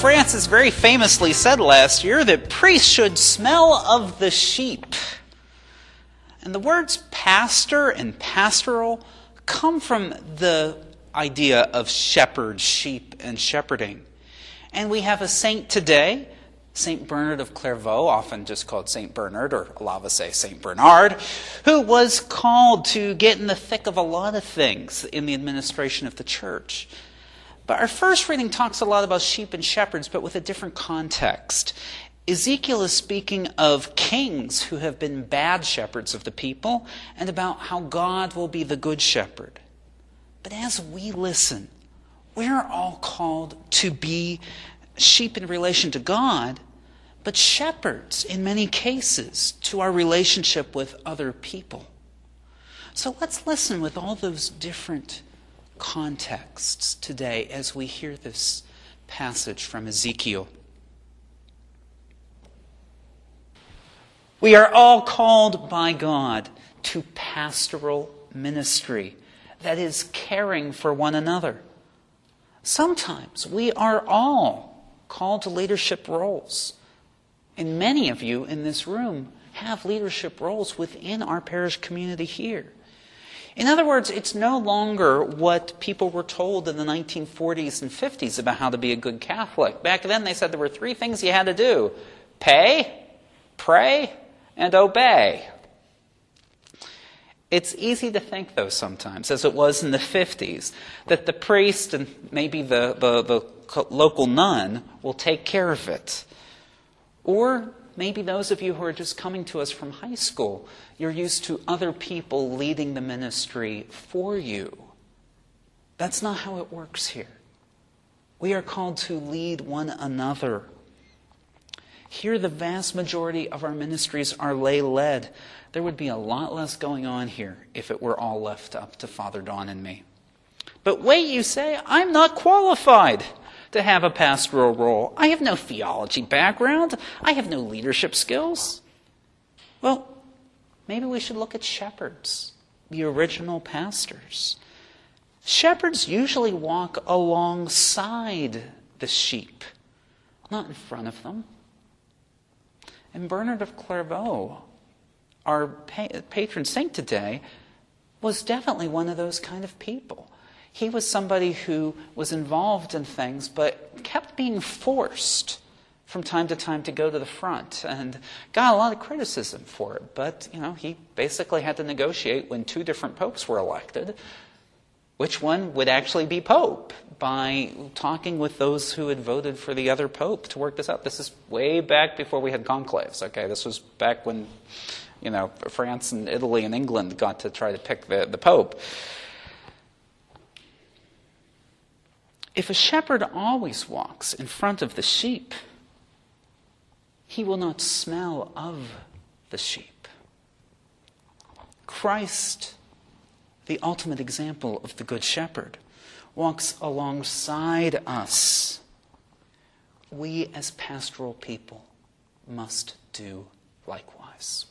Francis very famously said last year that priests should smell of the sheep. And the words pastor and pastoral come from the idea of shepherd, sheep, and shepherding. And we have a saint today, St. Bernard of Clairvaux, often just called St. Bernard, or a lot of us say St. Bernard, who was called to get in the thick of a lot of things in the administration of the church. But our first reading talks a lot about sheep and shepherds, but with a different context. Ezekiel is speaking of kings who have been bad shepherds of the people and about how God will be the good shepherd. But as we listen, we're all called to be sheep in relation to God, but shepherds in many cases to our relationship with other people. So let's listen with all those different contexts today as we hear this passage from Ezekiel. We are all called by God to pastoral ministry, that is, caring for one another. Sometimes we are all called to leadership roles. And many of you in this room have leadership roles within our parish community here. In other words, it's no longer what people were told in the 1940s and 50s about how to be a good Catholic. Back then, they said there were three things you had to do pay, pray, and obey. It's easy to think, though, sometimes, as it was in the 50s, that the priest and maybe the, the, the local nun will take care of it. Or maybe those of you who are just coming to us from high school, you're used to other people leading the ministry for you. That's not how it works here. We are called to lead one another. Here, the vast majority of our ministries are lay led. There would be a lot less going on here if it were all left up to Father Don and me. But wait, you say, I'm not qualified to have a pastoral role. I have no theology background. I have no leadership skills. Well, maybe we should look at shepherds, the original pastors. Shepherds usually walk alongside the sheep, not in front of them. And Bernard of Clairvaux, our patron saint today, was definitely one of those kind of people. He was somebody who was involved in things, but kept being forced from time to time to go to the front and got a lot of criticism for it. But, you know, he basically had to negotiate when two different popes were elected which one would actually be pope by talking with those who had voted for the other pope to work this out. This is way back before we had conclaves, okay? This was back when, you know, France and Italy and England got to try to pick the, the pope. If a shepherd always walks in front of the sheep, he will not smell of the sheep. Christ the ultimate example of the Good Shepherd, walks alongside us. We, as pastoral people, must do likewise.